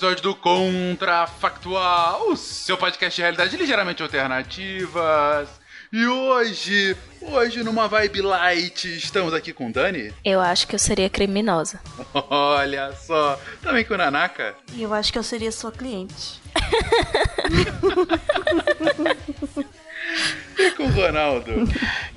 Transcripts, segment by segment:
episódio do Contrafactual, o seu podcast de realidade ligeiramente alternativas. E hoje, hoje numa vibe light, estamos aqui com Dani. Eu acho que eu seria criminosa. Olha só, também com Nanaka. E eu acho que eu seria sua cliente. E com o Ronaldo.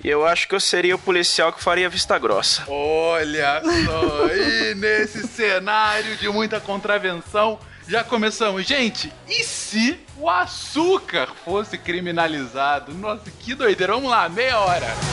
Eu acho que eu seria o policial que faria vista grossa. Olha só, e nesse cenário de muita contravenção, já começamos. Gente, e se o açúcar fosse criminalizado? Nossa, que doideira. Vamos lá, meia hora.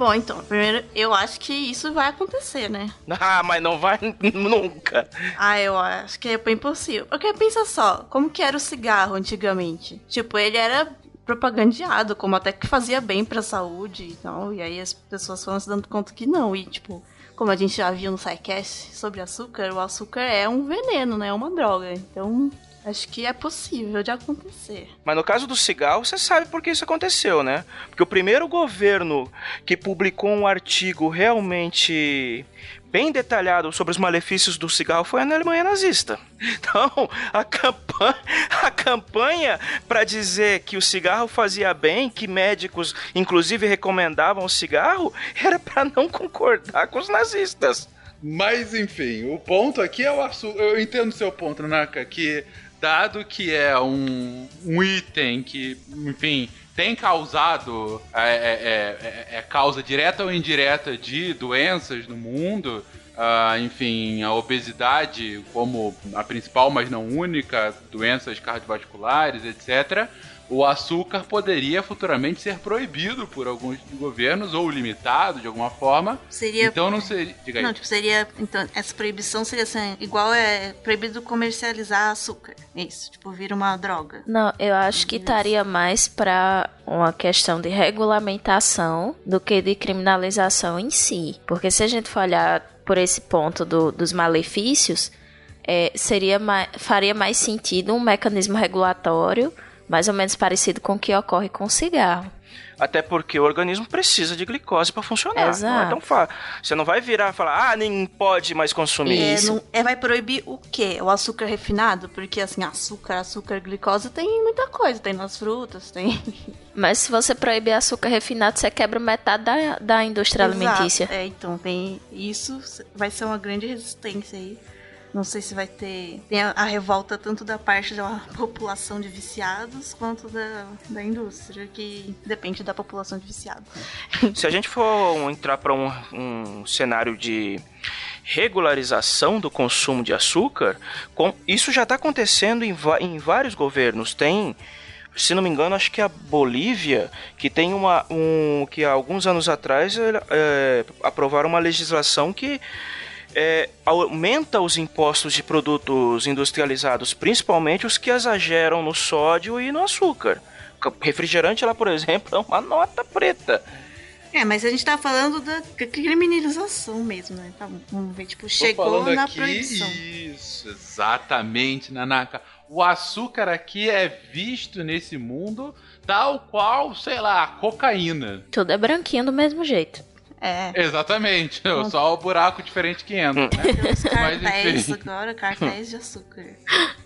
Bom, então, primeiro, eu acho que isso vai acontecer, né? Ah, mas não vai nunca. Ah, eu acho que é bem possível. Porque pensa só, como que era o cigarro antigamente? Tipo, ele era propagandeado, como até que fazia bem pra saúde e tal. E aí as pessoas foram se dando conta que não. E, tipo, como a gente já viu no SciCast sobre açúcar, o açúcar é um veneno, né? É uma droga. Então, acho que é possível de acontecer. Mas no caso do cigarro, você sabe por que isso aconteceu, né? Porque o primeiro governo que publicou um artigo realmente bem detalhado sobre os malefícios do cigarro foi na Alemanha nazista. Então, a campanha, a campanha para dizer que o cigarro fazia bem, que médicos inclusive recomendavam o cigarro, era para não concordar com os nazistas. Mas enfim, o ponto aqui é o açúcar. Eu entendo o seu ponto, Naka, que dado que é um, um item que, enfim, tem causado é, é, é, é causa direta ou indireta de doenças no mundo. Uh, enfim, a obesidade como a principal, mas não única, doenças cardiovasculares, etc o açúcar poderia futuramente ser proibido por alguns governos ou limitado de alguma forma. Seria. Então não seria. Diga aí. Não, tipo, seria. Então, essa proibição seria assim, igual é proibido comercializar açúcar. Isso, tipo, vira uma droga. Não, eu acho que estaria mais pra uma questão de regulamentação do que de criminalização em si. Porque se a gente for olhar por esse ponto do, dos malefícios, é, seria mais, faria mais sentido um mecanismo regulatório mais ou menos parecido com o que ocorre com o cigarro. Até porque o organismo precisa de glicose para funcionar. Exato. Não é tão fácil. Você não vai virar e falar, ah, nem pode mais consumir. É, isso. não- é, vai proibir o quê? O açúcar refinado? Porque assim, açúcar, açúcar, glicose tem muita coisa. Tem nas frutas, tem. Mas se você proibir açúcar refinado, você quebra metade da, da indústria alimentícia. Exato. É, então tem. Isso vai ser uma grande resistência aí. Não sei se vai ter. Tem a, a revolta tanto da parte da população de viciados quanto da, da indústria, que depende da população de viciados. Se a gente for entrar para um, um cenário de regularização do consumo de açúcar, com- isso já está acontecendo em, em vários governos. Tem, se não me engano, acho que a Bolívia, que tem uma. Um, que há alguns anos atrás eh, aprovaram uma legislação que é, aumenta os impostos de produtos industrializados, principalmente os que exageram no sódio e no açúcar. Refrigerante lá, por exemplo, é uma nota preta. É, mas a gente tá falando da criminalização mesmo, né? Tá, vamos ver, tipo, Tô chegou na aqui, proibição. Isso, exatamente, Nanaka. O açúcar aqui é visto nesse mundo tal qual, sei lá, a cocaína. Tudo é branquinho do mesmo jeito. É. Exatamente. Só o buraco diferente que entra, né? Os cartéis agora, cartéis de açúcar.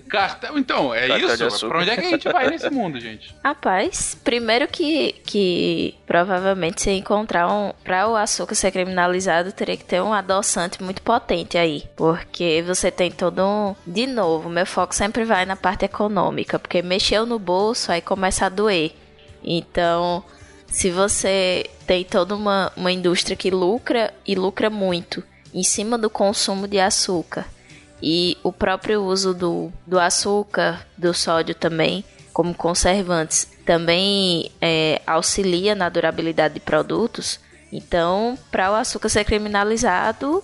Cartel, então, é Cartel isso? Pra onde é que a gente vai nesse mundo, gente? Rapaz, primeiro que, que provavelmente se encontrar um. Pra o açúcar ser criminalizado, teria que ter um adoçante muito potente aí. Porque você tem todo um. De novo, meu foco sempre vai na parte econômica. Porque mexeu no bolso, aí começa a doer. Então, se você tem toda uma, uma indústria que lucra e lucra muito em cima do consumo de açúcar e o próprio uso do, do açúcar, do sódio também, como conservantes, também é, auxilia na durabilidade de produtos. Então, para o açúcar ser criminalizado,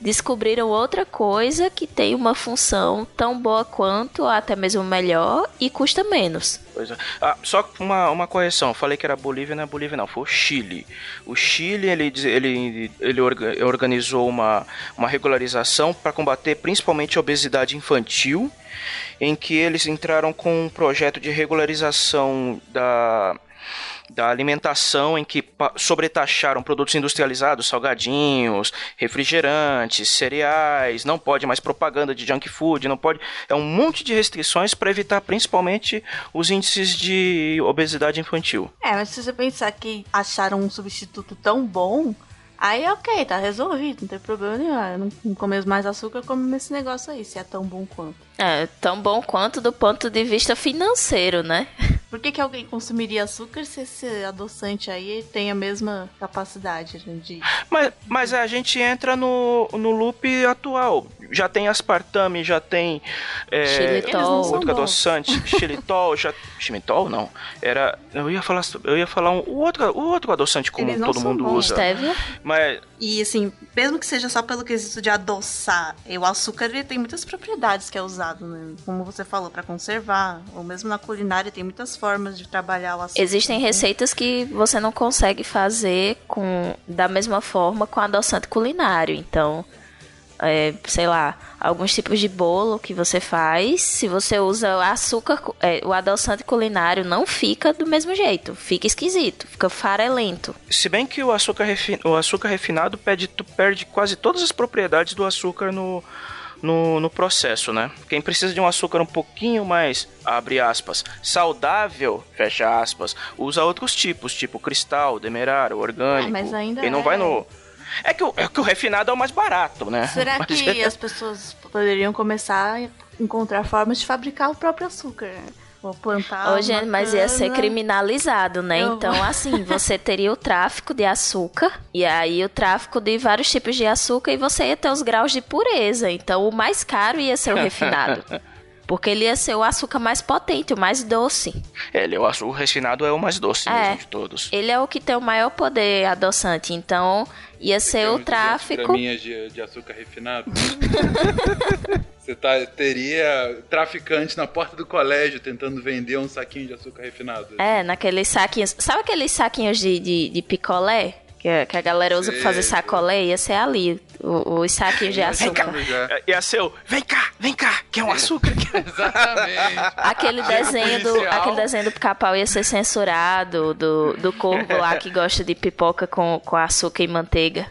descobriram outra coisa que tem uma função tão boa quanto, ou até mesmo melhor, e custa menos. É. Ah, só uma, uma correção. Falei que era Bolívia, não é Bolívia, não. Foi o Chile. O Chile, ele, ele, ele orga- organizou uma, uma regularização para combater principalmente a obesidade infantil, em que eles entraram com um projeto de regularização da, da alimentação em que sobretaxaram produtos industrializados, salgadinhos, refrigerantes, cereais, não pode mais propaganda de junk food, não pode. É um monte de restrições para evitar principalmente os índices de obesidade infantil. É, mas se você pensar que acharam um substituto tão bom, aí ok, tá resolvido, não tem problema nenhum. Ah, Eu não, não comer mais açúcar, eu como esse negócio aí, se é tão bom quanto. É, tão bom quanto do ponto de vista financeiro, né? Por que, que alguém consumiria açúcar se esse adoçante aí tem a mesma capacidade né, de. Mas, mas a gente entra no, no loop atual. Já tem aspartame, já tem é, Xilitol. Outro adoçante, xilitol, já xilitol não. Era, eu ia falar, eu ia falar um, o outro, o outro adoçante comum todo mundo bons. usa. Stevia. Mas E assim, mesmo que seja só pelo quesito de adoçar, e o açúcar ele tem muitas propriedades que é usado, né? Como você falou, pra conservar, ou mesmo na culinária tem muitas formas de trabalhar o açúcar. Existem receitas que você não consegue fazer com da mesma forma com adoçante culinário. Então, é, sei lá, alguns tipos de bolo que você faz, se você usa o açúcar, é, o adoçante culinário não fica do mesmo jeito, fica esquisito, fica farelento. Se bem que o açúcar, refi- o açúcar refinado perde, tu perde quase todas as propriedades do açúcar no, no, no processo, né? Quem precisa de um açúcar um pouquinho mais, abre aspas, saudável, fecha aspas, usa outros tipos, tipo cristal, demerara, orgânico. Ah, mas ainda não é. vai no... É que, o, é que o refinado é o mais barato, né? Será Mas que é- as pessoas poderiam começar a encontrar formas de fabricar o próprio açúcar? Ou plantar. Hoje, uma mas ia ser cana? criminalizado, né? Eu- Então, assim, você teria o tráfico de açúcar e aí o tráfico de vários tipos de açúcar e você ia ter os graus de pureza. Então, o mais caro ia ser o refinado. Porque ele ia ser o açúcar mais potente, o mais doce. Ele, o açúcar refinado é o mais doce É. mesmo de todos. Ele é o que tem o maior poder adoçante. Então, ia ser Quer o uns 200 tráfico. de, de açúcar refinado. Você tá, teria traficante na porta do colégio tentando vender um saquinho de açúcar refinado. É, naqueles saquinhos. Sabe aqueles saquinhos de, de, de picolé? Que, a- que a galera usa pra fazer sacolé? Ia ser ali. o- Os saquinhos de açúcar. Já. É, E a seu, vem cá, vem cá, quer um açúcar? Exatamente. Aquele o desenho, do, aquele desenho do pica-pau ia ser censurado, do, do corvo lá que gosta de pipoca com, com açúcar e manteiga.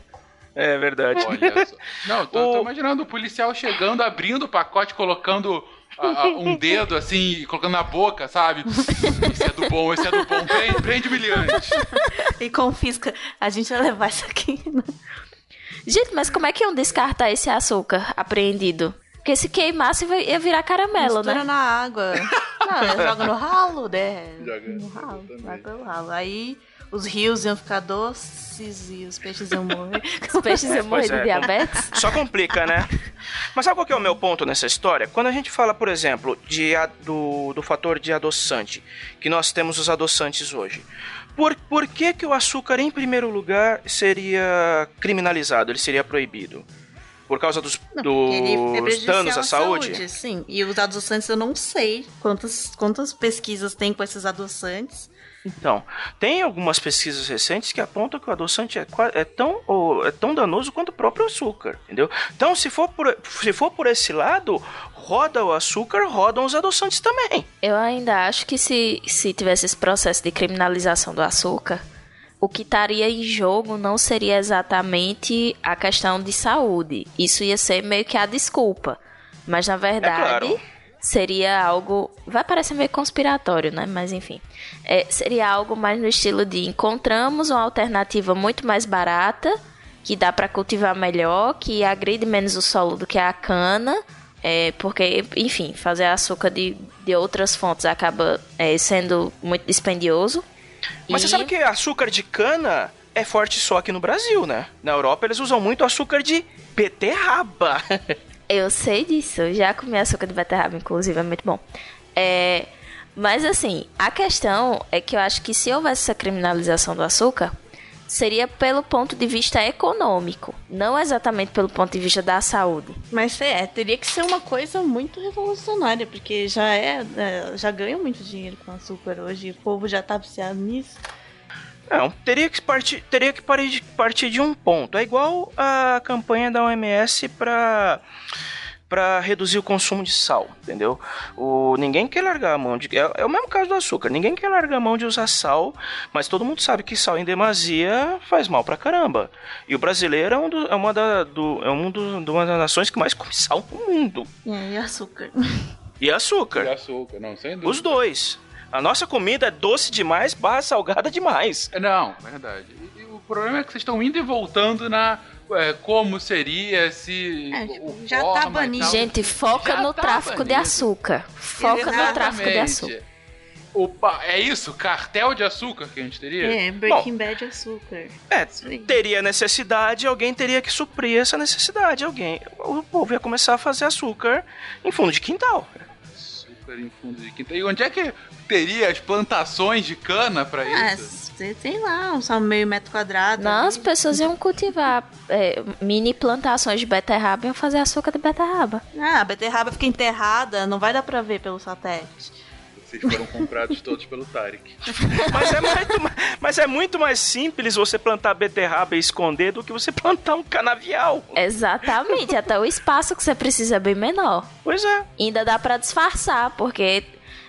É verdade. Olha só. Não, tô, tô O- imaginando o policial chegando, abrindo o pacote, colocando a- um dedo assim, colocando na boca, sabe? Esse é do bom, esse é do bom. Prende, prende humilhante. E confisca. A gente vai levar isso aqui. Né? Gente, mas como é que iam descartar esse açúcar apreendido? Porque se queimasse vai- ia virar caramelo, Mistura né? na água. Não, jogam no ralo, né? Joga, no ralo. Vai pelo ralo. Aí os rios iam ficar doces e os peixes iam morrer. Os peixes iam morrer Pois de é. diabetes. Só complica, né? Mas sabe qual que é o meu ponto nessa história? Quando a gente fala, por exemplo, de, a- do, do fator de adoçante, que nós temos os adoçantes hoje. Por, por que, que o açúcar, em primeiro lugar, seria criminalizado? Ele seria proibido? Por causa dos, é dos prejudicial danos à saúde? Sim, e os adoçantes eu não sei quantas, quantas pesquisas tem com esses adoçantes. Então, tem algumas pesquisas recentes que apontam que o adoçante é, é tão, ou é tão danoso quanto o próprio açúcar, entendeu? Então, se for por, se for por esse lado, roda o açúcar, rodam os adoçantes também. Eu ainda acho que se, se tivesse esse processo de criminalização do açúcar, o que estaria em jogo não seria exatamente a questão de saúde. Isso ia ser meio que a desculpa. Mas na verdade. claro. Seria algo. Vai parecer meio conspiratório, né? Mas enfim. É, seria algo mais no estilo de encontramos uma alternativa muito mais barata, que dá para cultivar melhor, que agride menos o solo do que a cana. É, porque, enfim, fazer açúcar de, de outras fontes acaba é, sendo muito dispendioso. Mas E- você sabe que açúcar de cana é forte só aqui no Brasil, né? Na Europa eles usam muito açúcar de beterraba. Eu sei disso, já comi açúcar de beterraba, inclusive, é muito bom. É, mas assim, a questão é que eu acho que se houvesse essa criminalização do açúcar, seria pelo ponto de vista econômico, não exatamente pelo ponto de vista da saúde. Mas é, teria que ser uma coisa muito revolucionária, porque já é, é, já ganham muito dinheiro com açúcar hoje, o povo já tá viciado nisso. Não, teria que partir, teria que partir de, partir de um ponto. É igual a campanha da OMS para para reduzir o consumo de sal, entendeu? O, ninguém quer largar a mão de. É, é o mesmo caso do açúcar. Ninguém quer largar a mão de usar sal, mas todo mundo sabe que sal em demasia faz mal pra caramba. E o brasileiro é, um do- é uma, da, do, é um do, de uma das nações que mais come sal no mundo. É, e açúcar. E açúcar. E açúcar, não, sem dúvida. Os dois. A nossa comida é doce demais, barra salgada demais. É, Não, verdade. E, e o problema é que vocês estão indo e voltando na é, como seria se É, o já tá banido. Gente, foca Já no tava tráfico de nisso. açúcar. Foca no tráfico de Exatamente. açúcar. Opa, é isso? Cartel de açúcar que a gente teria? É, Breaking Bad açúcar. É, Isso aí. teria necessidade, alguém teria que suprir essa necessidade. Alguém, o povo ia começar a fazer açúcar em fundo de quintal. Açúcar em fundo de quinta. E onde é que teria as plantações de cana pra Ah, isso? você tem lá, só meio metro quadrado. Não, ali. as pessoas iam cultivar é, mini plantações de beterraba e iam fazer açúcar de beterraba. Ah, a beterraba fica enterrada, não vai dar pra ver pelo satélite. Vocês foram comprados todos pelo Tarek. Mas é, muito, ma- mas é muito mais simples você plantar beterraba e esconder do que você plantar um canavial. Exatamente, até o espaço que você precisa é bem menor. Pois é. Ainda dá pra disfarçar, porque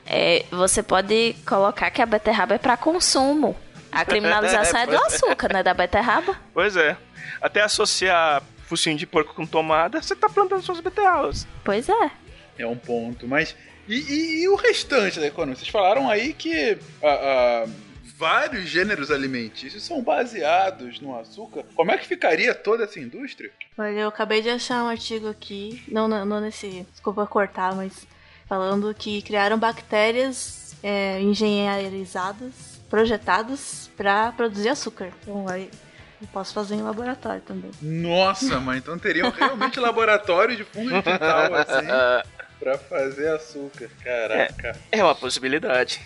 é, você pode colocar que a beterraba é pra consumo. A criminalização é do açúcar, né? Da beterraba. Pois é. Até associar focinho de porco com tomada, você tá plantando suas beterrabas. Pois é. É um ponto, mas. E, e- e o restante da economia? Vocês falaram aí que ah, ah, vários gêneros alimentícios são baseados no açúcar. Como é que ficaria toda essa indústria? Olha, eu acabei de achar um artigo aqui, não, não, não nesse, desculpa cortar, mas falando que criaram bactérias é, engenheirizadas, projetadas pra produzir açúcar. Então aí eu posso fazer em laboratório também. Nossa, mãe, então teriam realmente laboratório de fundo de quintal, assim, pra fazer açúcar. Caraca. É uma possibilidade.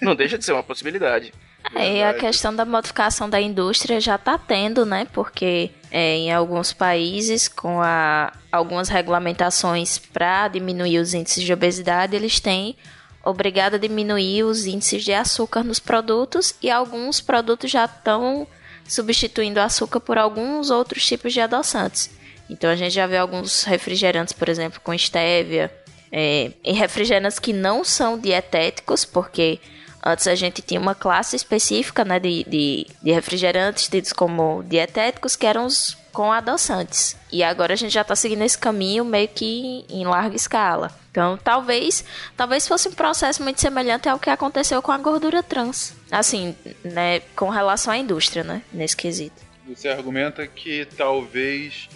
Não aí de ser uma possibilidade. É, e a questão da modificação da indústria já tá tendo, né? Porque é, em alguns países, com a, algumas regulamentações para diminuir os índices de obesidade, eles têm obrigado a diminuir os índices de açúcar nos produtos e alguns produtos já estão substituindo o açúcar por alguns outros tipos de adoçantes. Então a gente já vê alguns refrigerantes, por exemplo, com estévia, é, em refrigerantes que não são dietéticos, porque antes a gente tinha uma classe específica né, de, de, de refrigerantes tidos como dietéticos, que eram os com adoçantes. E agora a gente já está seguindo esse caminho meio que em larga escala. Então, talvez, talvez fosse um processo muito semelhante ao que aconteceu com a gordura trans. Assim, né, com relação à indústria, né, nesse quesito. Você argumenta que talvez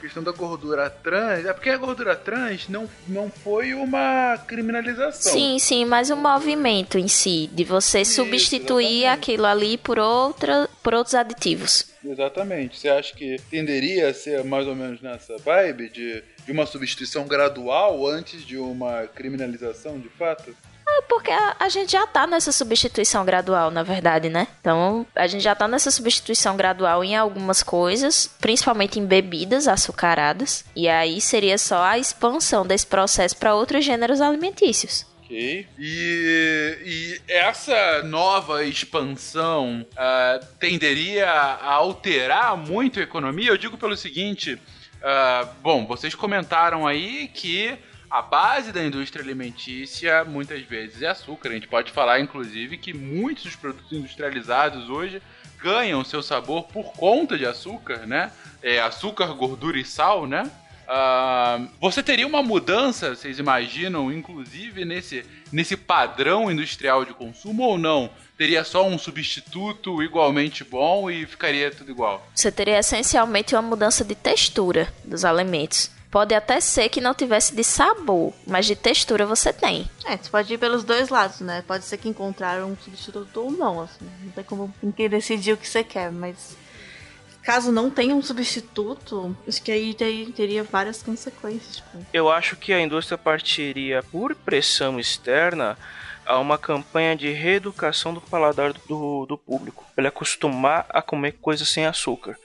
questão da gordura trans. É porque a gordura trans não, não foi uma criminalização. Sim, sim, mas o movimento em si, de você Isso, substituir exatamente. aquilo ali por, outra, por outros aditivos. Exatamente. Você acha que tenderia a ser mais ou menos nessa vibe de, de uma substituição gradual antes de uma criminalização de fato? É porque a, a gente já tá nessa substituição gradual, na verdade, né? Então, a gente já tá nessa substituição gradual em algumas coisas, principalmente em bebidas açucaradas. E aí seria só a expansão desse processo para outros gêneros alimentícios. E, e essa nova expansão ah, tenderia a alterar muito a economia? Eu digo pelo seguinte: ah, bom, vocês comentaram aí que a base da indústria alimentícia muitas vezes é açúcar. A gente pode falar, inclusive, que muitos dos produtos industrializados hoje ganham seu sabor por conta de açúcar, né? É, açúcar, gordura e sal, né? Uh, você teria uma mudança, vocês imaginam, inclusive nesse, nesse padrão industrial de consumo ou não? Teria só um substituto igualmente bom e ficaria tudo igual? Você teria essencialmente uma mudança de textura dos alimentos. Pode até ser que não tivesse de sabor, mas de textura você tem. É, você pode ir pelos dois lados, né? Pode ser que encontraram um substituto ou não, assim. Não tem como ninguém decidir o que você quer, mas caso não tenha um substituto, acho que aí teria várias consequências. Tipo. Eu acho que a indústria partiria por pressão externa a uma campanha de reeducação do paladar do, do público, para ele acostumar a comer coisas sem açúcar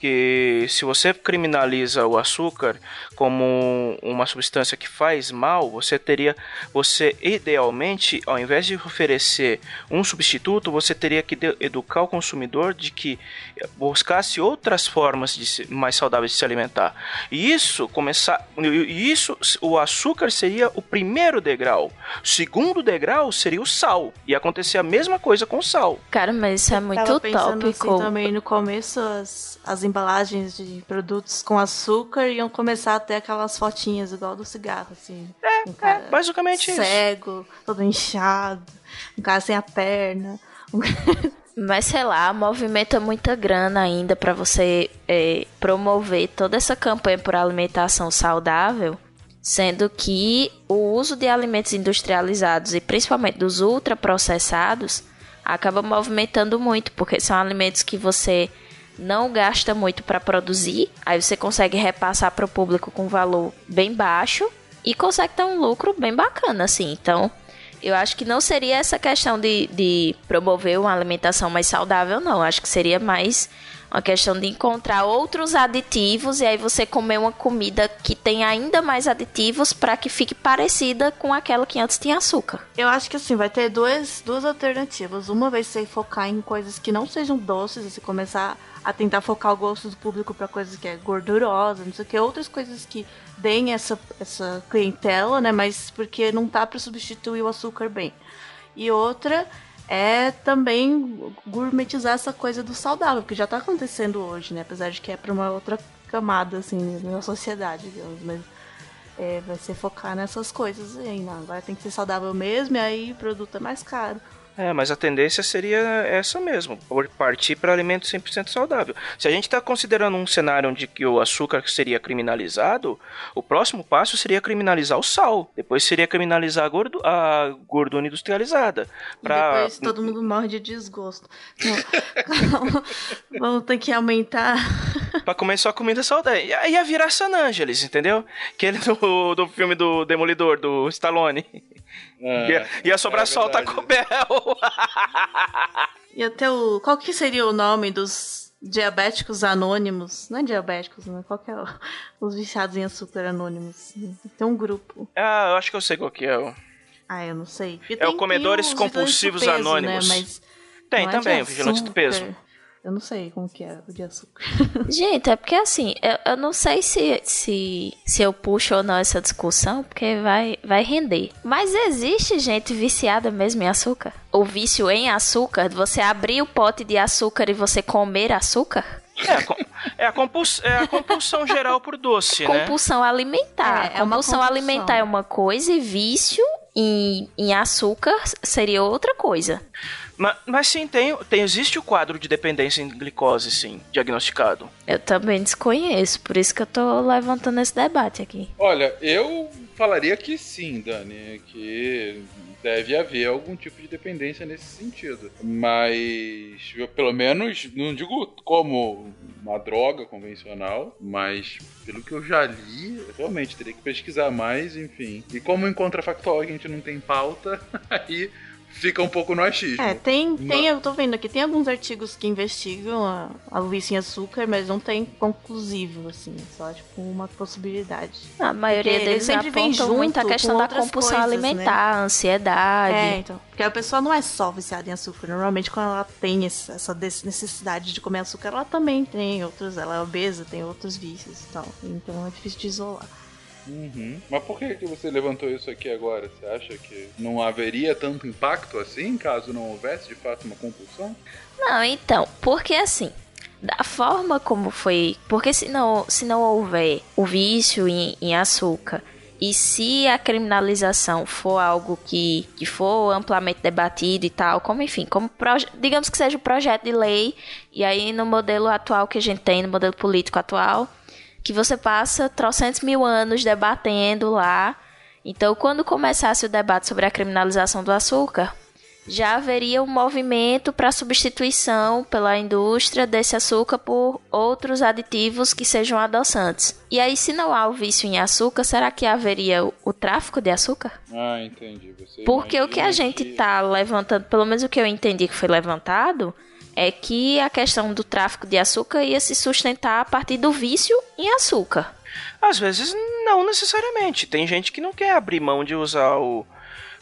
que se você criminaliza o açúcar como uma substância que faz mal, você teria, você idealmente, ao invés de oferecer um substituto, você teria que educar o consumidor de que buscasse outras formas de se, mais saudáveis de se alimentar. E isso começar, isso, o açúcar seria o primeiro degrau. O segundo degrau seria o sal. E acontecer a mesma coisa com o sal. Cara, mas isso é muito tópico. Assim, também no começo as, as embalagens de produtos com açúcar iam começar a ter aquelas fotinhas igual do cigarro, assim. É, um cara é basicamente cego, isso. Cego, todo inchado, um cara sem a perna. Mas sei lá, movimenta muita grana ainda para você é, promover toda essa campanha por alimentação saudável, sendo que o uso de alimentos industrializados e principalmente dos ultraprocessados acaba movimentando muito, porque são alimentos que você não gasta muito para produzir, aí você consegue repassar para o público com valor bem baixo e consegue ter um lucro bem bacana, assim. Então, eu acho que não seria essa questão de, de promover uma alimentação mais saudável, não. Eu acho que seria mais uma questão de encontrar outros aditivos e aí você comer uma comida que tem ainda mais aditivos para que fique parecida com aquela que antes tinha açúcar. Eu acho que assim, vai ter duas, duas alternativas. Uma vai ser focar em coisas que não sejam doces, você começar a tentar focar o gosto do público para coisas que é gordurosa, não sei o que, outras coisas que deem essa, essa clientela, né? Mas porque não tá para substituir o açúcar bem. E outra é também gourmetizar essa coisa do saudável, que já tá acontecendo hoje, né? Apesar de que é para uma outra camada, assim, na sociedade, digamos, mas é, vai ser focar nessas coisas aí, não, agora tem que ser saudável mesmo, e aí o produto é mais caro. É, mas a tendência seria essa mesmo, partir para alimento 100% saudável. Se a gente está considerando um cenário onde que o açúcar seria criminalizado, o próximo passo seria criminalizar o sal. Depois seria criminalizar a, gordo, a gordura industrializada. Pra... E depois todo mundo morre de desgosto. Vamos ter que aumentar. para comer só comida saudável. E ia virar San Angeles, entendeu? Aquele do, do filme do Demolidor, do Stallone. É, ia, ia sobrar é só o Taco Bell. e até o. Qual que seria o nome dos diabéticos anônimos? Não é diabéticos, né? Qual que é o, os viciados em açúcar anônimos? Tem um grupo. Ah, eu acho que eu sei qual que é. Ah, eu não sei. é o Comedores Compulsivos peso, né? Anônimos. Né? Mas tem também, o Vigilante do Peso. Eu não sei como que é o de açúcar. Gente, é porque assim, eu, eu não sei se, se, se eu puxo ou não essa discussão, porque vai, vai render. Mas existe gente viciada mesmo em açúcar? O vício em açúcar, você abrir o pote de açúcar e você comer açúcar? É, é, a, compuls, é a compulsão geral por doce, né? Compulsão alimentar. É, é compulsão alimentar é uma coisa e vício em, em açúcar seria outra coisa. Mas, mas sim, tem, tem, existe o quadro de dependência em glicose, sim, diagnosticado. Eu também desconheço, por isso que eu tô levantando esse debate aqui. Olha, eu falaria que sim, Dani, que deve haver algum tipo de dependência nesse sentido. Mas, eu, pelo menos, não digo como uma droga convencional, mas pelo que eu já li, realmente teria que pesquisar mais, enfim. E como em contrafactual a gente não tem pauta, aí fica um pouco no achismo. É, tem, tem eu tô vendo aqui, tem alguns artigos que investigam a, a Luísa em açúcar, mas não tem conclusivo, assim, só tipo uma possibilidade. A maioria porque deles sempre vem junto muito a questão da compulsão coisas, né? alimentar, né? ansiedade. É, então. Porque a pessoa não é só viciada em açúcar. Normalmente, quando ela tem essa necessidade de comer açúcar, ela também tem outros. Ela é obesa, tem outros vícios e tal. Então é difícil de isolar. Uhum. Mas por que, que você levantou isso aqui agora? Você acha que não haveria tanto impacto assim, caso não houvesse de fato uma compulsão? Não, então, porque assim, da forma como foi. Porque se não, se não houver o vício em, em açúcar e se a criminalização for algo que, que for amplamente debatido e tal, como enfim, como digamos que seja um projeto de lei, e aí no modelo atual que a gente tem, no modelo político atual, que você passa trocentos mil anos debatendo lá. Então, quando começasse o debate sobre a criminalização do açúcar, já haveria um movimento para substituição pela indústria desse açúcar por outros aditivos que sejam adoçantes. E aí, se não há o vício em açúcar, será que haveria o, tráfico de açúcar? Ah, entendi. Você Porque o que a gente está levantando, pelo menos o que eu entendi que foi levantado, é que a questão do tráfico de açúcar ia se sustentar a partir do vício em açúcar. Às vezes, não necessariamente. Tem gente que não quer abrir mão de usar o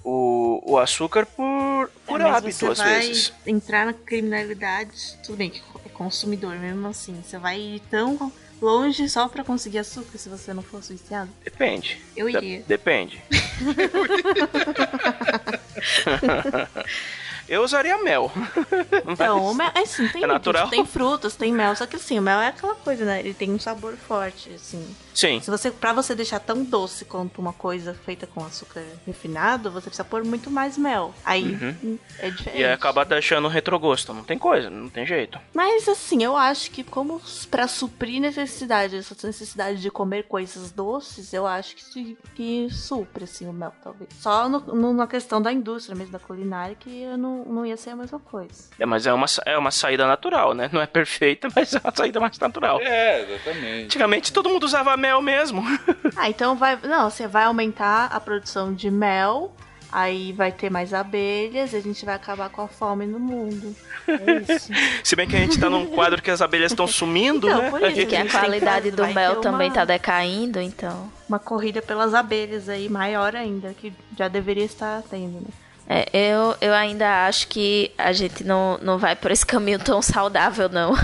o, o açúcar por, por é, hábito, às vezes. entrar na criminalidade, tudo bem que é consumidor mesmo assim. Você vai ir tão longe só para conseguir açúcar se você não fosse viciado? Depende. Eu iria. De depende. Eu usaria mel. Então, o mel, é assim, tem, é natural. tem frutas, tem mel, só que assim, o mel é aquela coisa, né? Ele tem um sabor forte, assim. Sim. Se você, pra você deixar tão doce quanto uma coisa feita com açúcar refinado, você precisa pôr muito mais mel. Aí uhum. é diferente. E acaba deixando um retrogosto. Não tem coisa, não tem jeito. Mas assim, eu acho que como para suprir necessidade, essa necessidade de comer coisas doces, eu acho que, que supre, assim, o mel, talvez. Só no, no, na questão da indústria mesmo, da culinária, que eu não não, ia ser a mesma coisa. É, mas é uma, é uma saída natural, né? Não é perfeita, mas é uma saída mais natural. É, exatamente. Antigamente todo mundo usava mel mesmo. ah, então vai. Não, você vai aumentar a produção de mel. Aí vai ter mais abelhas e a gente vai acabar com a fome no mundo. É isso. Se bem que a gente tá num quadro que as abelhas estão sumindo, então, né? Por isso, e que a, a qualidade do mel também uma... tá decaindo, então. Uma corrida pelas abelhas aí maior ainda, que já deveria estar tendo, né? É, eu, eu ainda acho que a gente não, não vai por esse caminho tão saudável, não.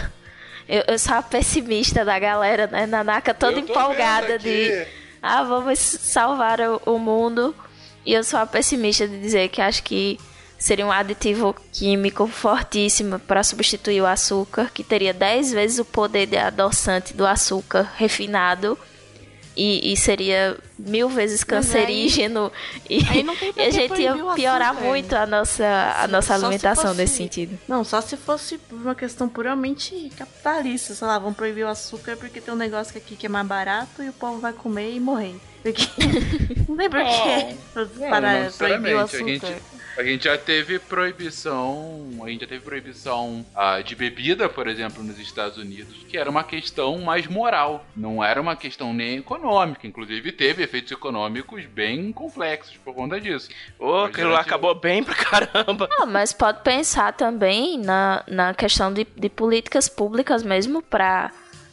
Eu, eu sou a pessimista da galera, né? Nanaka toda empolgada de. Ah, vamos salvar o, o mundo. E eu sou a pessimista de dizer que acho que seria um aditivo químico fortíssimo para substituir o açúcar, que teria 10 vezes o poder de adoçante do açúcar refinado e, e, seria mil vezes cancerígeno aí, e, aí e a gente ia piorar muito a nossa, a nossa alimentação fosse, nesse sentido. Não, só se fosse uma questão puramente capitalista, sei lá, vamos proibir o açúcar porque tem um negócio aqui que é mais barato e o povo vai comer e morrer. Porque não tem porquê para proibir o açúcar. A gente a gente já teve proibição, a gente já teve proibição uh, de bebida, por exemplo, nos Estados Unidos, que era uma questão mais moral, não era uma questão nem econômica. Inclusive teve efeitos econômicos bem complexos por conta disso. Ô, oh, aquilo acabou bem pra caramba. Não, mas pode pensar também na, na questão de, de políticas públicas mesmo para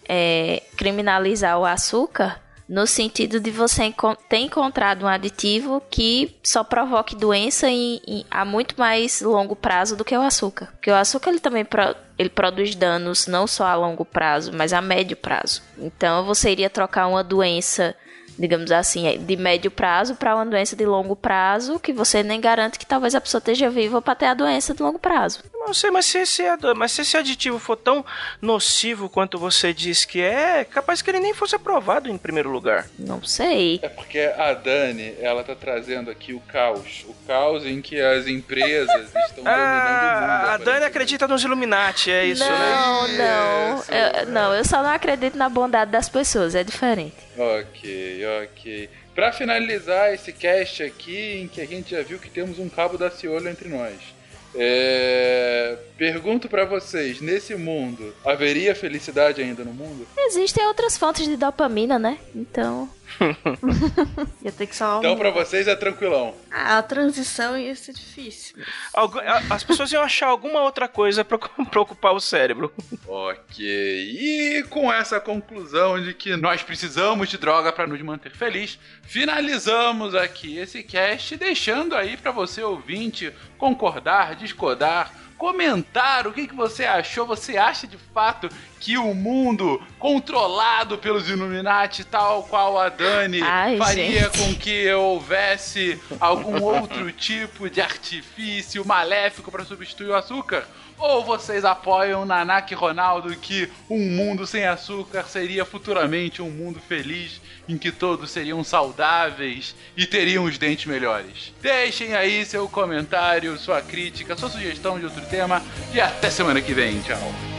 é, criminalizar o açúcar no sentido de você ter encontrado um aditivo que só provoque doença em, em, a muito mais longo prazo do que o açúcar. Porque o açúcar ele também pro, ele produz danos não só a longo prazo, mas a médio prazo. Então você iria trocar uma doença digamos assim, é de médio prazo para uma doença de longo prazo, que você nem garante que talvez a pessoa esteja viva para ter a doença de longo prazo. Não sei, mas se, esse, mas se esse aditivo for tão nocivo quanto você diz que é, capaz que ele nem fosse aprovado em primeiro lugar. Não sei. É porque a Dani, ela tá trazendo aqui o caos. O caos em que as empresas estão ah, dominando o mundo. A Dani acredita nos Illuminati, é isso, não, né? Não, não. Eu, não, eu só não acredito na bondade das pessoas, é diferente. Ok, ok. Para finalizar esse cast aqui, em que a gente já viu que temos um cabo da Ciolo entre nós. É... Pergunto para vocês, nesse mundo, haveria felicidade ainda no mundo? Existem outras fontes de dopamina, né? Então. ia ter que só Então, pra vocês é tranquilão. Ah, a transição ia ser difícil. As pessoas iam achar alguma outra coisa pra, pra ocupar o cérebro. Ok. E com essa conclusão de que nós precisamos de droga para nos manter feliz, finalizamos aqui esse cast, deixando aí para você ouvinte concordar, discordar comentar o que, que você achou. Você acha de fato que o mundo controlado pelos Illuminati, tal qual a Dani, Ai, faria gente. com que houvesse algum outro tipo de artifício maléfico para substituir o açúcar? Ou vocês apoiam Nanak e Ronaldo que um mundo sem açúcar seria futuramente um mundo feliz em que todos seriam saudáveis e teriam os dentes melhores? Deixem aí seu comentário, sua crítica, sua sugestão de outro tema e até semana que vem. Tchau.